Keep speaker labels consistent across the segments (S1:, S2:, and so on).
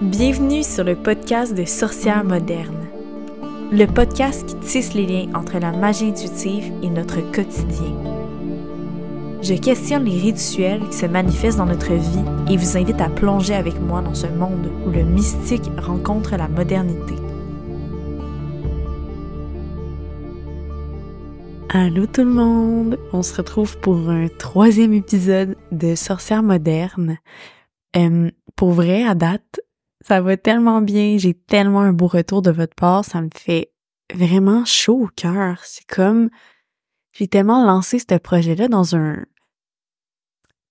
S1: Bienvenue sur le podcast de Sorcières modernes, le podcast qui tisse les liens entre la magie intuitive et notre quotidien. Je questionne les rituels qui se manifestent dans notre vie et vous invite à plonger avec moi dans ce monde où le mystique rencontre la modernité. Allô tout le monde! On se retrouve pour un troisième épisode de Sorcières modernes. Euh, pour vrai, à date, ça va tellement bien, j'ai tellement un beau retour de votre part, ça me fait vraiment chaud au cœur. C'est comme j'ai tellement lancé ce projet-là dans un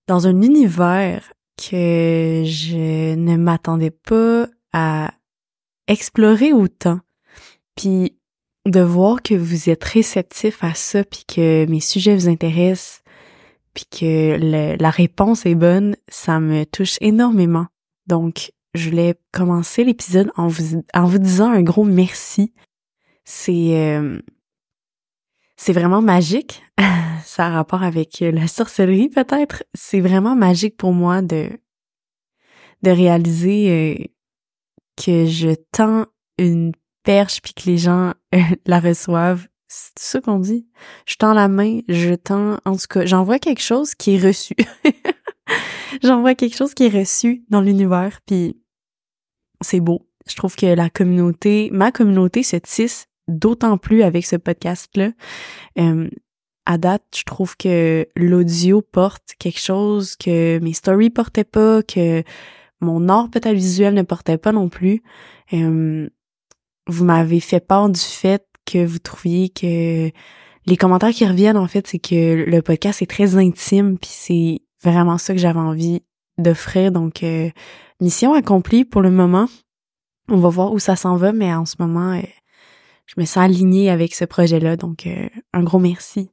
S1: dans un univers que je ne m'attendais pas à explorer autant. Puis de voir que vous êtes réceptif à ça, puis que mes sujets vous intéressent, puis que la réponse est bonne, ça me touche énormément. Donc, je voulais commencer l'épisode en vous, en vous disant un gros merci. C'est euh, c'est vraiment magique. Ça a rapport avec la sorcellerie peut-être. C'est vraiment magique pour moi de de réaliser euh, que je tends une perche puis que les gens euh, la reçoivent. C'est ça qu'on dit. Je tends la main, je tends en tout cas, j'envoie quelque chose qui est reçu. j'envoie quelque chose qui est reçu dans l'univers puis c'est beau. Je trouve que la communauté, ma communauté se tisse d'autant plus avec ce podcast-là. Euh, à date, je trouve que l'audio porte quelque chose que mes stories portaient pas, que mon art peut-être visuel ne portait pas non plus. Euh, vous m'avez fait part du fait que vous trouviez que les commentaires qui reviennent, en fait, c'est que le podcast est très intime, puis c'est vraiment ça que j'avais envie d'offrir. Donc, euh, mission accomplie pour le moment. On va voir où ça s'en va, mais en ce moment, euh, je me sens alignée avec ce projet-là, donc euh, un gros merci.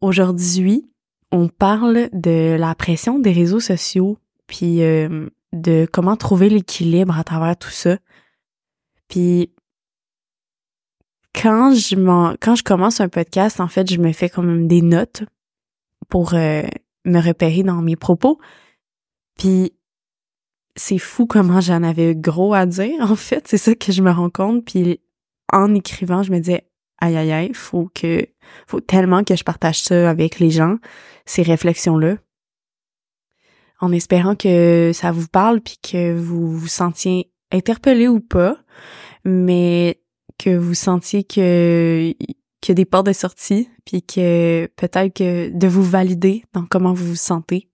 S1: Aujourd'hui, on parle de la pression des réseaux sociaux, puis euh, de comment trouver l'équilibre à travers tout ça. Puis quand je quand je commence un podcast, en fait, je me fais quand même des notes pour me repérer dans mes propos. Puis c'est fou comment j'en avais gros à dire, en fait. C'est ça que je me rends compte. Puis en écrivant, je me disais, aïe, aïe, aïe, faut que, faut tellement que je partage ça avec les gens, ces réflexions-là. En espérant que ça vous parle puis que vous vous sentiez interpellé ou pas, mais que vous sentiez que qu'il y a des portes de sortie puis que peut-être que de vous valider dans comment vous vous sentez.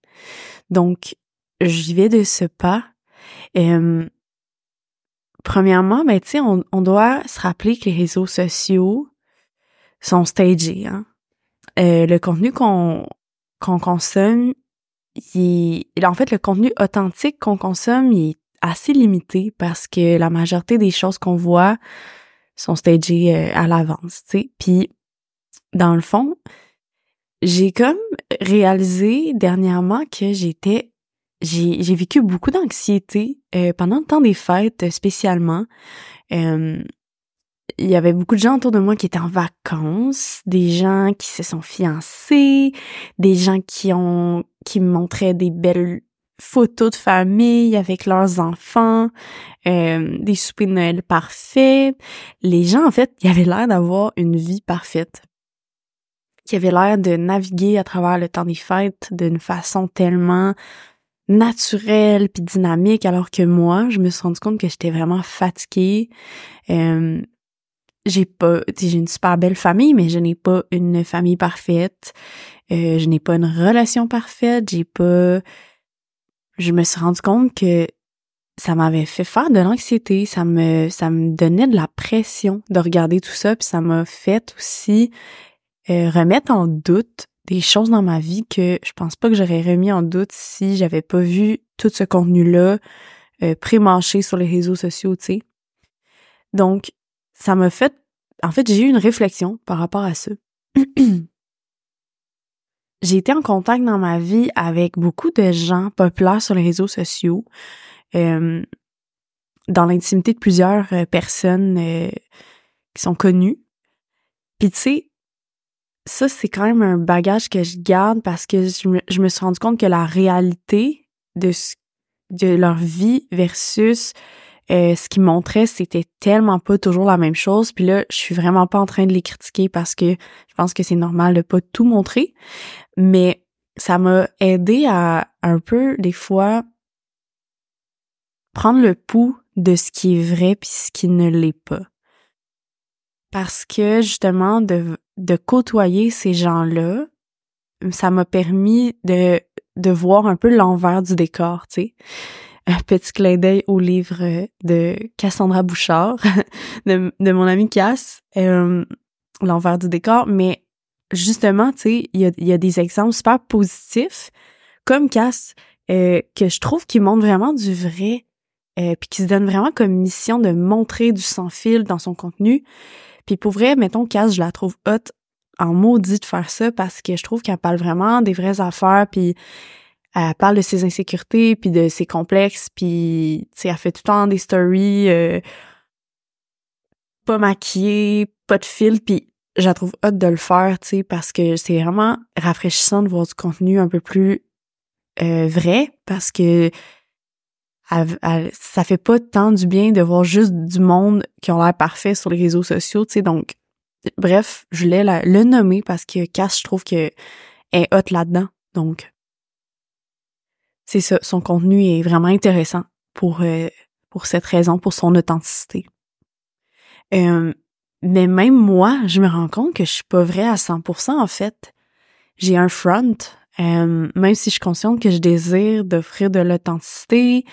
S1: Donc, j'y vais de ce pas. premièrement, ben, tu sais, on, doit se rappeler que les réseaux sociaux sont stagés. Hein? Euh, le contenu qu'on qu'on consomme, il en fait, le contenu authentique qu'on consomme, il est assez limité parce que la majorité des choses qu'on voit sont stagées euh, à l'avance, tu sais. Puis, dans le fond, j'ai comme réalisé dernièrement que j'étais j'ai vécu beaucoup d'anxiété euh, pendant le temps des fêtes spécialement. Euh, il y avait beaucoup de gens autour de moi qui étaient en vacances, des gens qui se sont fiancés, des gens qui ont qui me montraient des belles photos de famille avec leurs enfants, euh, des soupers de Noël parfaits. Les gens, en fait, ils avaient l'air d'avoir une vie parfaite. Qui avaient l'air de naviguer à travers le temps des fêtes d'une façon tellement naturel puis dynamique alors que moi je me suis rendu compte que j'étais vraiment fatiguée euh, j'ai pas j'ai une super belle famille mais je n'ai pas une famille parfaite euh, je n'ai pas une relation parfaite j'ai pas je me suis rendu compte que ça m'avait fait faire de l'anxiété ça me ça me donnait de la pression de regarder tout ça puis ça m'a fait aussi euh, remettre en doute des choses dans ma vie que je pense pas que j'aurais remis en doute si j'avais pas vu tout ce contenu-là euh, sur les réseaux sociaux, tu sais. Donc, ça m'a fait... En fait, j'ai eu une réflexion par rapport à ça. j'ai été en contact dans ma vie avec beaucoup de gens populaires sur les réseaux sociaux, euh, dans l'intimité de plusieurs euh, personnes euh, qui sont connues. Puis tu sais, ça, c'est quand même un bagage que je garde parce que je me, suis rendu compte que la réalité de de leur vie versus euh, ce qu'ils montraient, c'était tellement pas toujours la même chose. Puis là, je suis vraiment pas en train de les critiquer parce que je pense que c'est normal de pas tout montrer. Mais ça m'a aidé à un peu, des fois, prendre le pouls de ce qui est vrai puis ce qui ne l'est pas. Parce que justement, de, de côtoyer ces gens-là, ça m'a permis de, de voir un peu l'envers du décor, tu sais. Petit clin d'œil au livre de Cassandra Bouchard, de, mon ami Cass, euh, l'envers du décor, mais justement, tu sais, il y a, y a, des exemples super positifs, comme Cass, euh, que je trouve qui montrent vraiment du vrai, euh, puis qui se donne vraiment comme mission de montrer du sans-fil dans son contenu. Puis pour vrai, mettons, Cass, je la trouve hot en maudit de faire ça parce que je trouve qu'elle parle vraiment des vraies affaires, puis elle parle de ses insécurités, puis de ses complexes, puis, tu sais, elle fait tout le temps des stories euh, pas maquillées, pas de fil, puis je trouve hot de le faire, tu sais, parce que c'est vraiment rafraîchissant de voir du contenu un peu plus euh, vrai, parce que ça fait pas tant du bien de voir juste du monde qui ont l'air parfait sur les réseaux sociaux, tu sais, donc bref, je voulais le nommer parce que Cass, je trouve que est hot là-dedans, donc c'est ça, son contenu est vraiment intéressant pour euh, pour cette raison, pour son authenticité. Mais même moi, je me rends compte que je suis pas vraie à 100% en fait. J'ai un front, même si je suis consciente que je désire d'offrir de l'authenticité,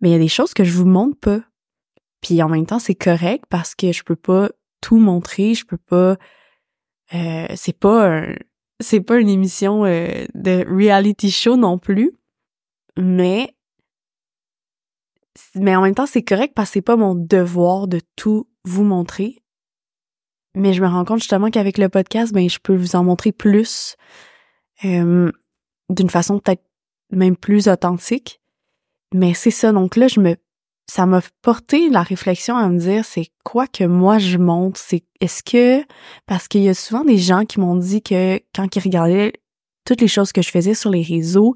S1: mais il y a des choses que je vous montre pas. Puis en même temps, c'est correct parce que je peux pas tout montrer, je peux pas euh, c'est pas c'est pas une émission euh, de reality show non plus. Mais mais en même temps, c'est correct parce que c'est pas mon devoir de tout vous montrer. Mais je me rends compte justement qu'avec le podcast, ben je peux vous en montrer plus euh, d'une façon peut-être même plus authentique. Mais c'est ça, donc là, je me ça m'a porté la réflexion à me dire c'est quoi que moi je montre, c'est est-ce que parce qu'il y a souvent des gens qui m'ont dit que quand ils regardaient toutes les choses que je faisais sur les réseaux,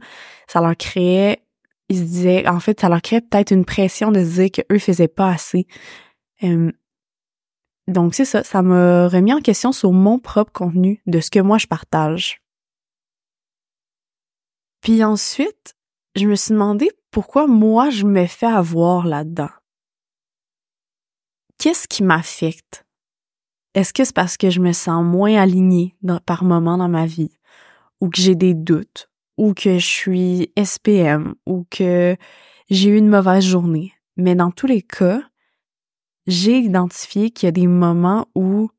S1: ça leur créait ils se disaient en fait ça leur créait peut-être une pression de se dire que eux faisaient pas assez. donc c'est ça, ça m'a remis en question sur mon propre contenu, de ce que moi je partage. Puis ensuite, je me suis demandé pourquoi moi je me fais avoir là-dedans. Qu'est-ce qui m'affecte? Est-ce que c'est parce que je me sens moins alignée par moment dans ma vie, ou que j'ai des doutes, ou que je suis SPM, ou que j'ai eu une mauvaise journée? Mais dans tous les cas, j'ai identifié qu'il y a des moments où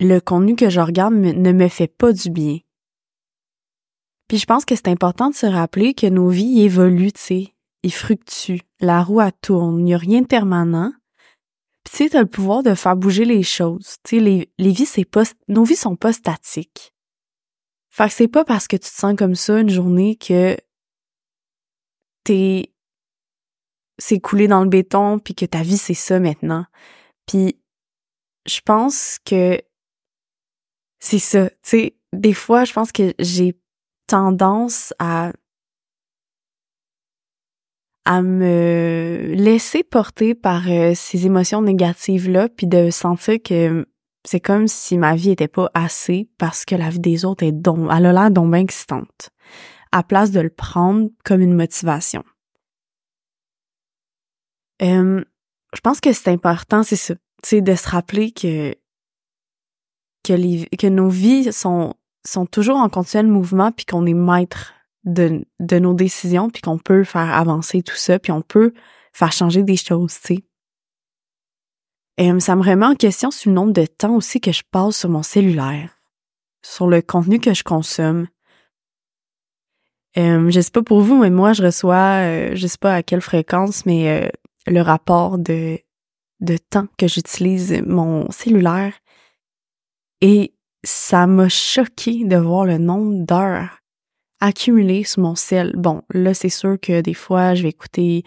S1: le contenu que je regarde ne me fait pas du bien. Puis je pense que c'est important de se rappeler que nos vies évoluent, tu sais. Ils fructuent. La roue, tourne. Il n'y a rien de permanent. Puis tu sais, t'as le pouvoir de faire bouger les choses. Tu sais, les, les vies, c'est pas, nos sont pas statiques. Fait que c'est pas parce que tu te sens comme ça une journée que t'es, c'est coulé dans le béton puis que ta vie c'est ça maintenant. Puis je pense que c'est ça. Tu sais, des fois, je pense que j'ai tendance à à me laisser porter par euh, ces émotions négatives là puis de sentir que c'est comme si ma vie était pas assez parce que la vie des autres est donc elle a l'air donc excitante à place de le prendre comme une motivation. je pense que c'est important, c'est ça, c'est de se rappeler que que, que nos vies sont sont toujours en continuel mouvement puis qu'on est maître de, de nos décisions puis qu'on peut faire avancer tout ça puis on peut faire changer des choses, tu sais. Et ça me remet en question sur le nombre de temps aussi que je passe sur mon cellulaire, sur le contenu que je consomme. Euh, je sais pas pour vous, mais moi, je reçois, euh, je sais pas à quelle fréquence, mais euh, le rapport de, de temps que j'utilise mon cellulaire. Et ça m'a choqué de voir le nombre d'heures accumulées sur mon sel. Bon, là, c'est sûr que des fois, je vais écouter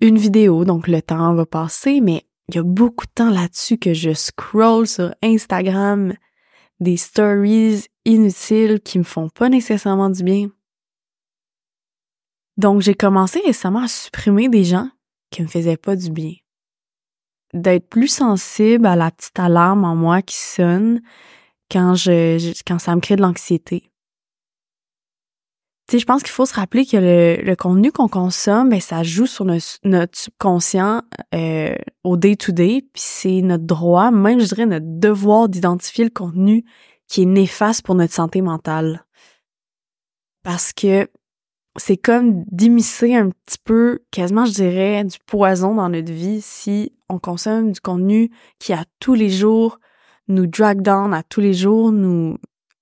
S1: une vidéo, donc le temps va passer, mais il y a beaucoup de temps là-dessus que je scroll sur Instagram des stories inutiles qui me font pas nécessairement du bien. Donc, j'ai commencé récemment à supprimer des gens qui me faisaient pas du bien. D'être plus sensible à la petite alarme en moi qui sonne quand je, quand ça me crée de l'anxiété. Tu sais, je pense qu'il faut se rappeler que le, contenu qu'on consomme, ben, ça joue sur notre, subconscient euh, au day-to-day, puis c'est notre droit, même je dirais notre devoir d'identifier le contenu qui est néfaste pour notre santé mentale. Parce que c'est comme d'immiscer un petit peu, quasiment je dirais, du poison dans notre vie si on consomme du contenu qui à tous les jours nous drag down, à tous les jours nous,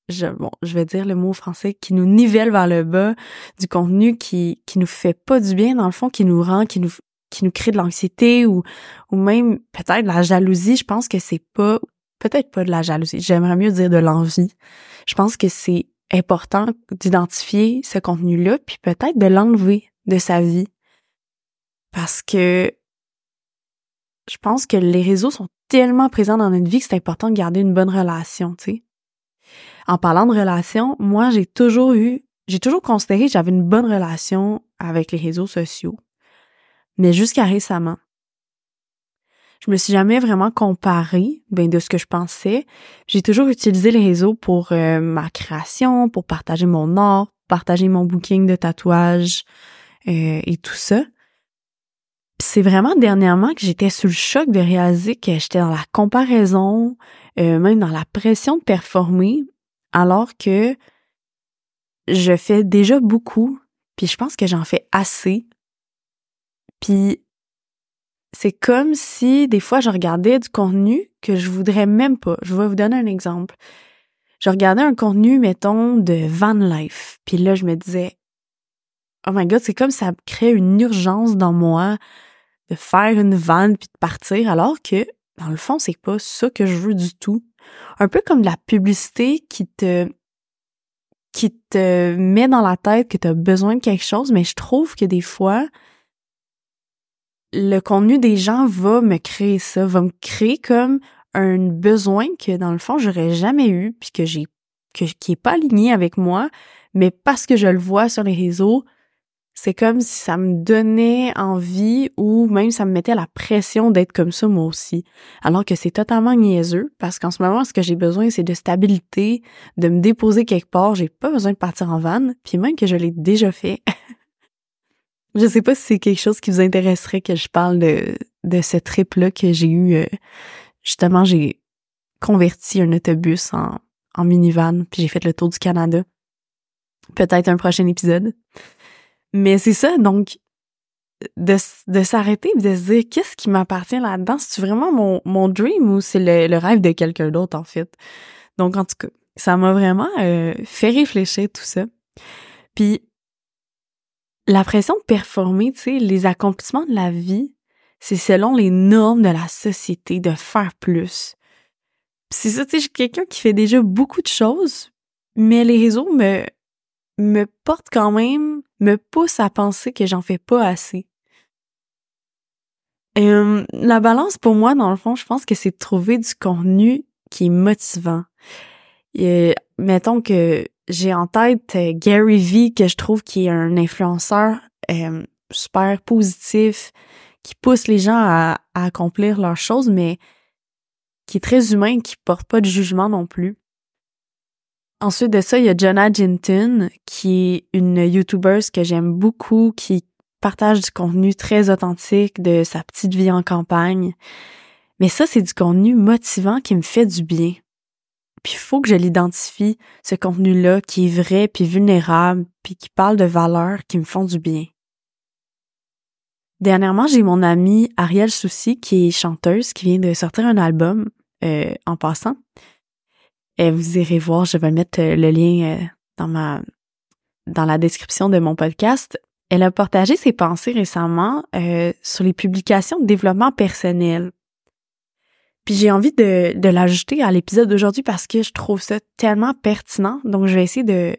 S1: je, bon, je vais dire le mot français, qui nous nivelle vers le bas, du contenu qui, qui nous fait pas du bien dans le fond, qui nous rend, qui nous, qui nous crée de l'anxiété ou, ou même peut-être de la jalousie. Je pense que c'est pas, peut-être pas de la jalousie. J'aimerais mieux dire de l'envie. Je pense que c'est important d'identifier ce contenu-là, puis peut-être de l'enlever de sa vie. Parce que je pense que les réseaux sont tellement présents dans notre vie que c'est important de garder une bonne relation, tu sais. En parlant de relation, moi, j'ai toujours eu, j'ai toujours considéré que j'avais une bonne relation avec les réseaux sociaux. Mais jusqu'à récemment, je me suis jamais vraiment comparée ben, de ce que je pensais. J'ai toujours utilisé les réseaux pour euh, ma création, pour partager mon art, partager mon booking de tatouage euh, et tout ça. C'est vraiment dernièrement que j'étais sous le choc de réaliser que j'étais dans la comparaison, euh, même dans la pression de performer, alors que je fais déjà beaucoup, puis je pense que j'en fais assez. Puis c'est comme si des fois je regardais du contenu que je voudrais même pas. Je vais vous donner un exemple. Je regardais un contenu, mettons, de van life. Puis là, je me disais, oh my god, c'est comme ça crée une urgence dans moi de faire une van puis de partir, alors que, dans le fond, c'est pas ça que je veux du tout. Un peu comme de la publicité qui te met dans la tête que tu as besoin de quelque chose, mais je trouve que des fois, le contenu des gens va me créer ça, va me créer comme un besoin que dans le fond j'aurais jamais eu puis que j'ai qui est pas aligné avec moi, mais parce que je le vois sur les réseaux, c'est comme si ça me donnait envie ou même ça me mettait la pression d'être comme ça moi aussi. Alors que c'est totalement niaiseux parce qu'en ce moment, ce que j'ai besoin, c'est de stabilité, de me déposer quelque part. J'ai pas besoin de partir en van, puis même que je l'ai déjà fait. Je sais pas si c'est quelque chose qui vous intéresserait que je parle de, de ce trip-là que j'ai eu. Euh, justement, j'ai converti un autobus en, en minivan, puis j'ai fait le tour du Canada. Peut-être un prochain épisode. Mais c'est ça, donc, de, de s'arrêter de se dire qu'est-ce qui m'appartient là-dedans? C'est vraiment mon, mon dream ou c'est le, le rêve de quelqu'un d'autre, en fait? Donc, en tout cas, ça m'a vraiment euh, fait réfléchir tout ça. Puis, la pression de performer, tu sais, les accomplissements de la vie, c'est selon les normes de la société, de faire plus. C'est ça, tu sais, je suis quelqu'un qui fait déjà beaucoup de choses, mais les réseaux me, me portent quand même, me poussent à penser que j'en fais pas assez. Euh, la balance pour moi, dans le fond, je pense que c'est de trouver du contenu qui est motivant. Et, mettons que j'ai en tête euh, Gary Vee, que je trouve qui est un influenceur euh, super positif, qui pousse les gens à, accomplir leurs choses, mais qui est très humain, qui porte pas de jugement non plus. Ensuite de ça, il y a Jonah Jinton, qui est une YouTuber que j'aime beaucoup, qui partage du contenu très authentique de sa petite vie en campagne. Mais ça, c'est du contenu motivant qui me fait du bien. Puis il faut que je l'identifie, ce contenu-là, qui est vrai, puis vulnérable, puis qui parle de valeurs qui me font du bien. Dernièrement, j'ai mon amie Ariel Soucy, qui est chanteuse, qui vient de sortir un album euh, en passant. Et vous irez voir, je vais mettre euh, le lien euh, dans ma dans la description de mon podcast. Elle a partagé ses pensées récemment sur les publications de développement personnel. Puis j'ai envie de, de l'ajouter à l'épisode d'aujourd'hui parce que je trouve ça tellement pertinent. Donc je vais essayer de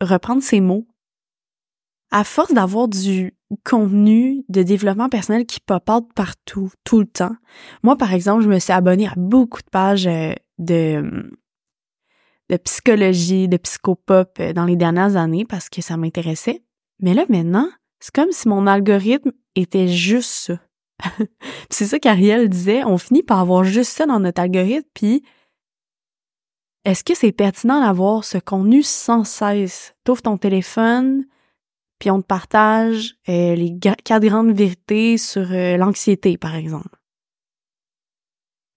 S1: reprendre ces mots. À force d'avoir du contenu de développement personnel qui pop out partout, tout le temps. Moi, par exemple, je me suis abonnée à beaucoup de pages euh, de, de psychologie, de psychopop euh, dans les dernières années parce que ça m'intéressait. Mais là, maintenant, C'est comme si mon algorithme était juste ça. c'est ça qu'Ariel disait, on finit par avoir juste ça dans notre algorithme, puis est-ce que c'est pertinent d'avoir ce contenu sans cesse? T'ouvres ton téléphone, puis on te partage euh, les quatre grandes vérités sur euh, l'anxiété, par exemple.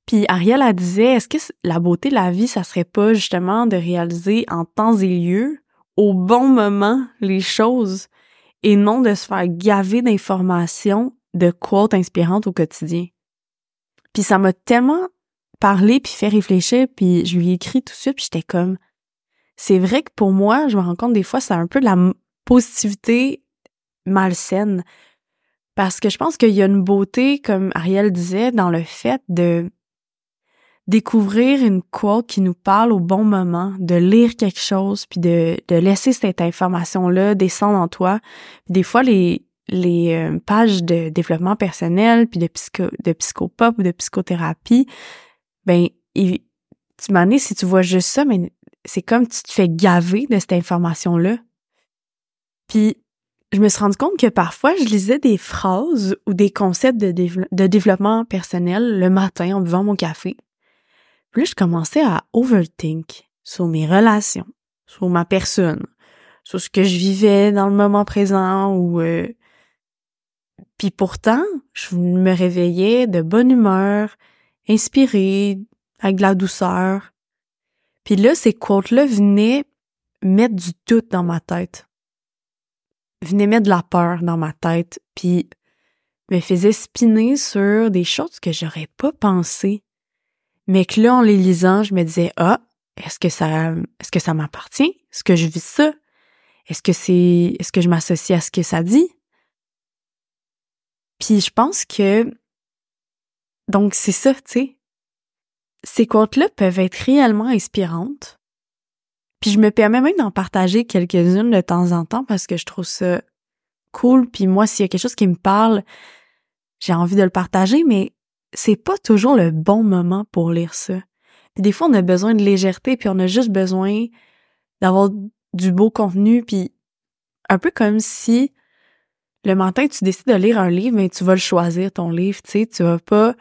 S1: Puis Ariel a disait, est-ce que la beauté de la vie, ça serait pas justement de réaliser en temps et lieu, au bon moment, les choses, et non de se faire gaver d'informations, de quotes inspirantes au quotidien? Puis ça m'a tellement parlé puis fait réfléchir, puis je lui ai écrit tout de suite, puis j'étais comme, c'est vrai que pour moi, je me rends compte des fois, c'est un peu de la positivité malsaine. Parce que je pense qu'il y a une beauté, comme Ariel disait, dans le fait de découvrir une quote qui nous parle au bon moment, de lire quelque chose, puis de, de laisser cette information-là descendre en toi. des fois, les, les euh, pages de développement personnel, puis de, psycho, de psychopop ou de psychothérapie, ben, tu m'en si tu vois juste ça, mais c'est comme tu te fais gaver de cette information-là. Puis, je me suis rendu compte que parfois, je lisais des phrases ou des concepts de, de développement personnel le matin en buvant mon café. Là, je commençais à overthink sur mes relations, sur ma personne, sur ce que je vivais dans le moment présent ou... Euh... Puis pourtant, je me réveillais de bonne humeur, inspirée, avec de la douceur. Puis là, ces quotes-là venaient mettre du doute dans ma tête venait mettre de la peur dans ma tête, puis me faisait spinner sur des choses que j'aurais pas pensé. Mais que là, en les lisant, je me disais, ah, est-ce que ça, est-ce que ça m'appartient? Est-ce que je vis ça? Est-ce que c'est, est-ce que je m'associe à ce que ça dit? Puis je pense que, donc c'est ça, tu sais. Ces quotes-là peuvent être réellement inspirantes, puis je me permets même d'en partager quelques-unes de temps en temps parce que je trouve ça cool. Puis moi, s'il y a quelque chose qui me parle, j'ai envie de le partager, mais c'est pas toujours le bon moment pour lire ça. Des fois, on a besoin de légèreté, puis on a juste besoin d'avoir du beau contenu, puis un peu comme si le matin, tu décides de lire un livre, mais tu vas le choisir, ton livre, tu sais, tu vas pas...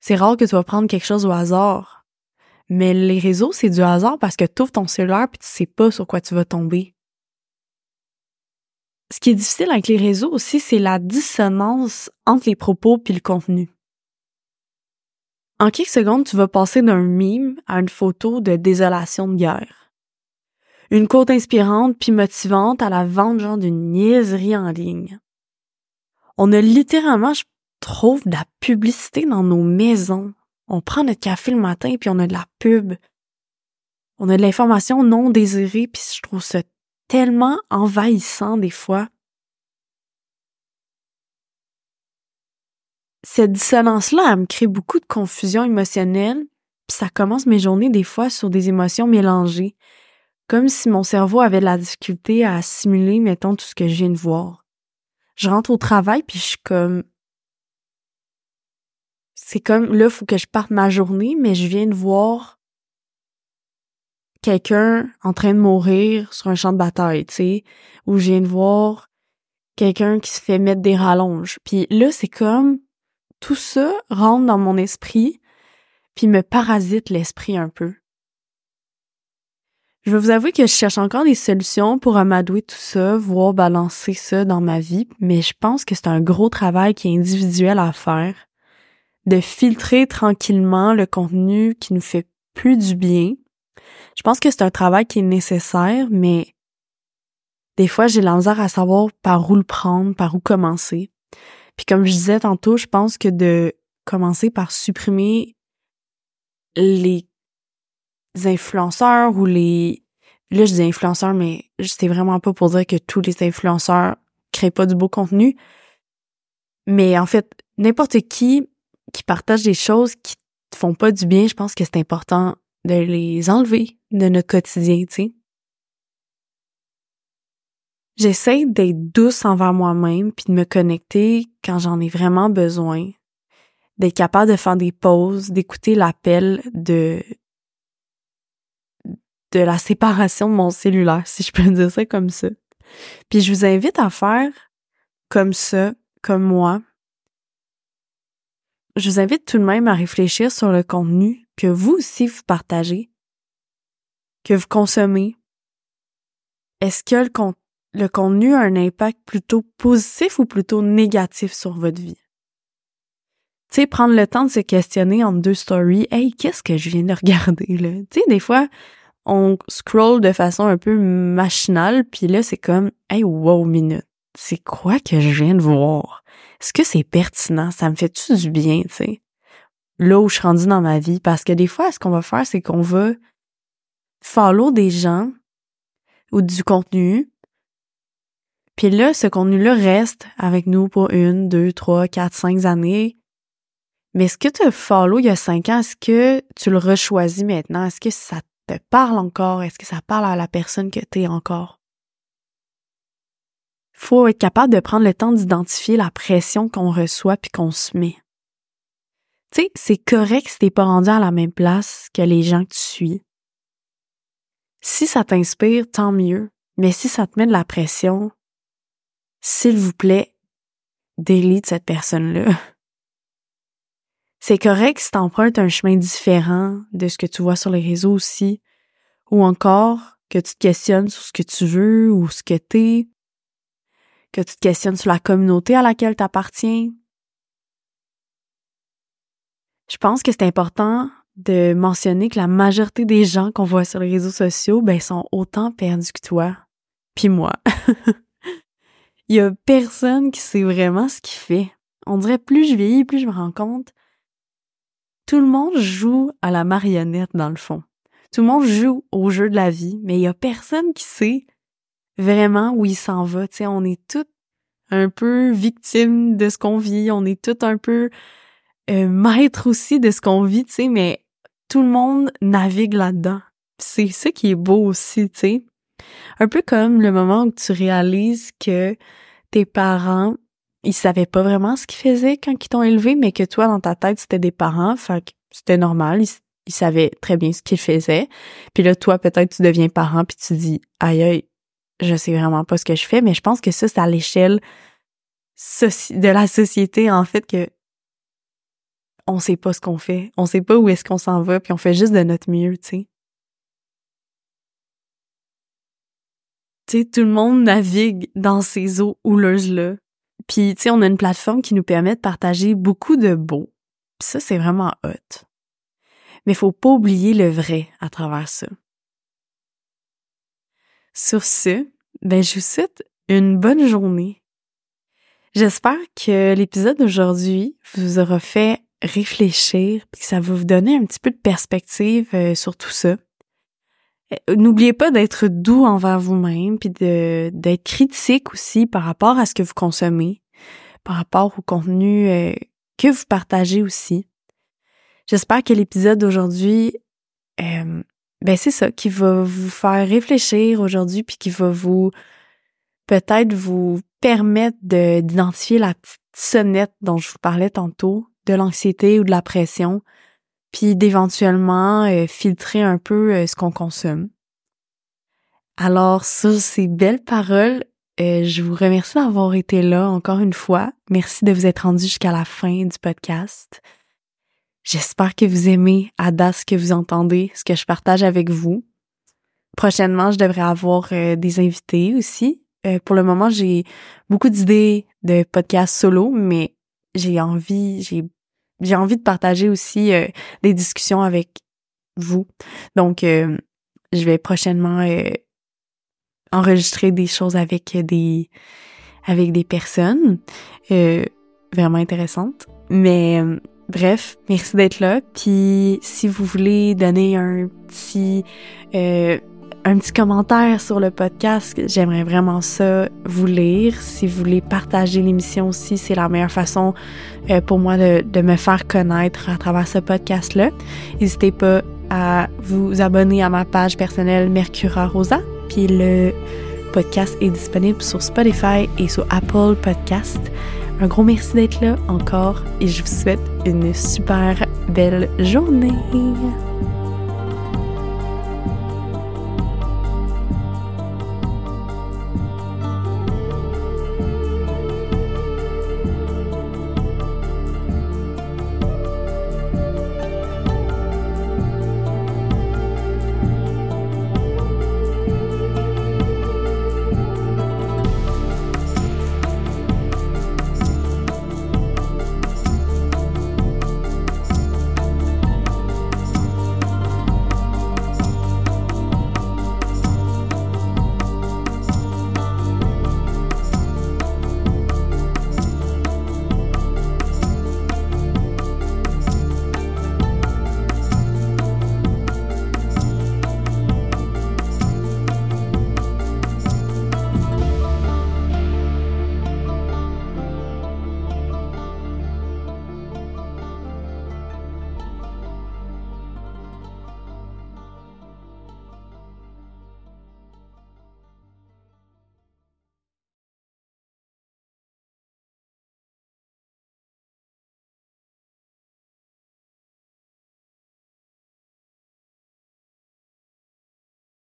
S1: C'est rare que tu vas prendre quelque chose au hasard. Mais les réseaux, c'est du hasard parce que tu ouvres ton cellulaire puis tu sais pas sur quoi tu vas tomber. Ce qui est difficile avec les réseaux aussi, c'est la dissonance entre les propos puis le contenu. En quelques secondes, tu vas passer d'un mime à une photo de désolation de guerre. Une quote inspirante puis motivante à la vengeance d'une niaiserie en ligne. On a littéralement, je trouve, de la publicité dans nos maisons, on prend notre café le matin puis on a de la pub. On a de l'information non désirée puis je trouve ça tellement envahissant des fois. Cette dissonance-là, elle me crée beaucoup de confusion émotionnelle, puis ça commence mes journées des fois sur des émotions mélangées, comme si mon cerveau avait de la difficulté à assimiler, mettons, tout ce que je viens de voir. Je rentre au travail, puis je suis comme c'est comme là, il faut que je parte ma journée, mais je viens de voir quelqu'un en train de mourir sur un champ de bataille, tu sais, ou je viens de voir quelqu'un qui se fait mettre des rallonges. Puis là, c'est comme tout ça rentre dans mon esprit, puis me parasite l'esprit un peu. Je vais vous avouer que je cherche encore des solutions pour amadouer tout ça, voir balancer ça dans ma vie, mais je pense que c'est un gros travail qui est individuel à faire de filtrer tranquillement le contenu qui nous fait plus du bien. Je pense que c'est un travail qui est nécessaire, mais des fois, j'ai la à savoir par où le prendre, par où commencer. Puis comme je disais tantôt, je pense que de commencer par supprimer les influenceurs ou les... Là, je dis influenceurs, mais c'est vraiment pas pour dire que tous les influenceurs créent pas du beau contenu. Mais en fait, n'importe qui qui partagent des choses qui te font pas du bien, je pense que c'est important de les enlever de notre quotidien, tu sais. J'essaie d'être douce envers moi-même puis de me connecter quand j'en ai vraiment besoin, d'être capable de faire des pauses, d'écouter l'appel de de la séparation de mon cellulaire, si je peux dire ça comme ça. Puis je vous invite à faire comme ça, comme moi, je vous invite tout de même à réfléchir sur le contenu que vous aussi vous partagez, que vous consommez. Est-ce que le, le contenu a un impact plutôt positif ou plutôt négatif sur votre vie? Tu sais, prendre le temps de se questionner en deux stories. Hey, qu'est-ce que je viens de regarder, là? Tu sais, des fois, on scroll de façon un peu machinale, puis là, c'est comme, hey, wow, minute. C'est quoi que je viens de voir? Est-ce que c'est pertinent? Ça me fait-tu du bien, tu sais? Là où je suis rendue dans ma vie. Parce que des fois, ce qu'on va faire, c'est qu'on va follow des gens ou du contenu. Puis là, ce contenu-là reste avec nous pour une, deux, trois, quatre, cinq années. Mais est-ce que tu follow il y a cinq ans, est-ce que tu le rechoisis maintenant? Est-ce que ça te parle encore? Est-ce que ça parle à la personne que tu es encore? Faut être capable de prendre le temps d'identifier la pression qu'on reçoit puis qu'on se met. Tu sais, c'est correct si t'es pas rendu à la même place que les gens que tu suis. Si ça t'inspire, tant mieux. Mais si ça te met de la pression, s'il vous plaît, délite cette personne-là. C'est correct si t'empruntes un chemin différent de ce que tu vois sur les réseaux aussi, ou encore que tu te questionnes sur ce que tu veux ou ce que t'es, que tu te questionnes sur la communauté à laquelle tu appartiens. Je pense que c'est important de mentionner que la majorité des gens qu'on voit sur les réseaux sociaux, ben, sont autant perdus que toi, puis moi. Il y a personne qui sait vraiment ce qu'il fait. On dirait plus je vieillis, plus je me rends compte tout le monde joue à la marionnette dans le fond. Tout le monde joue au jeu de la vie, mais il y a personne qui sait vraiment où il s'en va. On est tous un peu victimes de ce qu'on vit, on est tous un peu euh, maîtres aussi de ce qu'on vit, mais tout le monde navigue là-dedans. C'est ça qui est beau aussi, tu sais. Un peu comme le moment où tu réalises que tes parents ils savaient pas vraiment ce qu'ils faisaient quand ils t'ont élevé, mais que toi, dans ta tête, c'était des parents, fait que c'était normal, ils, savaient très bien ce qu'ils faisaient. Puis là, toi, peut-être, tu deviens parent, puis tu dis, aïe, aïe, je sais vraiment pas ce que je fais, mais je pense que ça, c'est à l'échelle de la société, en fait, que on sait pas ce qu'on fait, on sait pas où est-ce qu'on s'en va, puis on fait juste de notre mieux, tu sais. Tout le monde navigue dans ces eaux houleuses-là, puis, tu sais, on a une plateforme qui nous permet de partager beaucoup de beaux. Puis ça, c'est vraiment hot. Mais faut pas oublier le vrai à travers ça. Sur ce, ben, je vous souhaite une bonne journée. J'espère que l'épisode d'aujourd'hui vous aura fait réfléchir puis que ça va vous donner un petit peu de perspective euh, sur tout ça. Euh, n'oubliez pas d'être doux envers vous-même, puis d'être critique aussi par rapport à ce que vous consommez, par rapport au contenu euh, que vous partagez aussi. J'espère que l'épisode d'aujourd'hui, euh, ben c'est ça, qui va vous faire réfléchir aujourd'hui, puis qui va vous peut-être vous permettre d'identifier la petite sonnette dont je vous parlais tantôt, de l'anxiété ou de la pression, puis d'éventuellement euh, filtrer un peu euh, ce qu'on consomme. Alors sur ces belles paroles, euh, je vous remercie d'avoir été là encore une fois. Merci de vous être rendu jusqu'à la fin du podcast. J'espère que vous aimez à ce que vous entendez, ce que je partage avec vous. Prochainement, je devrais avoir des invités aussi. pour le moment, j'ai beaucoup d'idées de podcasts solo, mais j'ai envie, j'ai j'ai envie de partager aussi euh, des discussions avec vous. Donc, euh, je vais prochainement euh, enregistrer des choses avec des avec des personnes vraiment intéressantes. Mais bref, merci d'être là. Puis si vous voulez donner un petit un petit commentaire sur le podcast. J'aimerais vraiment ça vous lire. Si vous voulez partager l'émission aussi, c'est la meilleure façon euh, pour moi de, me faire connaître à travers ce podcast-là. N'hésitez pas à vous abonner à ma page personnelle Mercura Rosa. Puis le podcast est disponible sur Spotify et sur Apple Podcast. Un gros merci d'être là encore et je vous souhaite une super belle journée.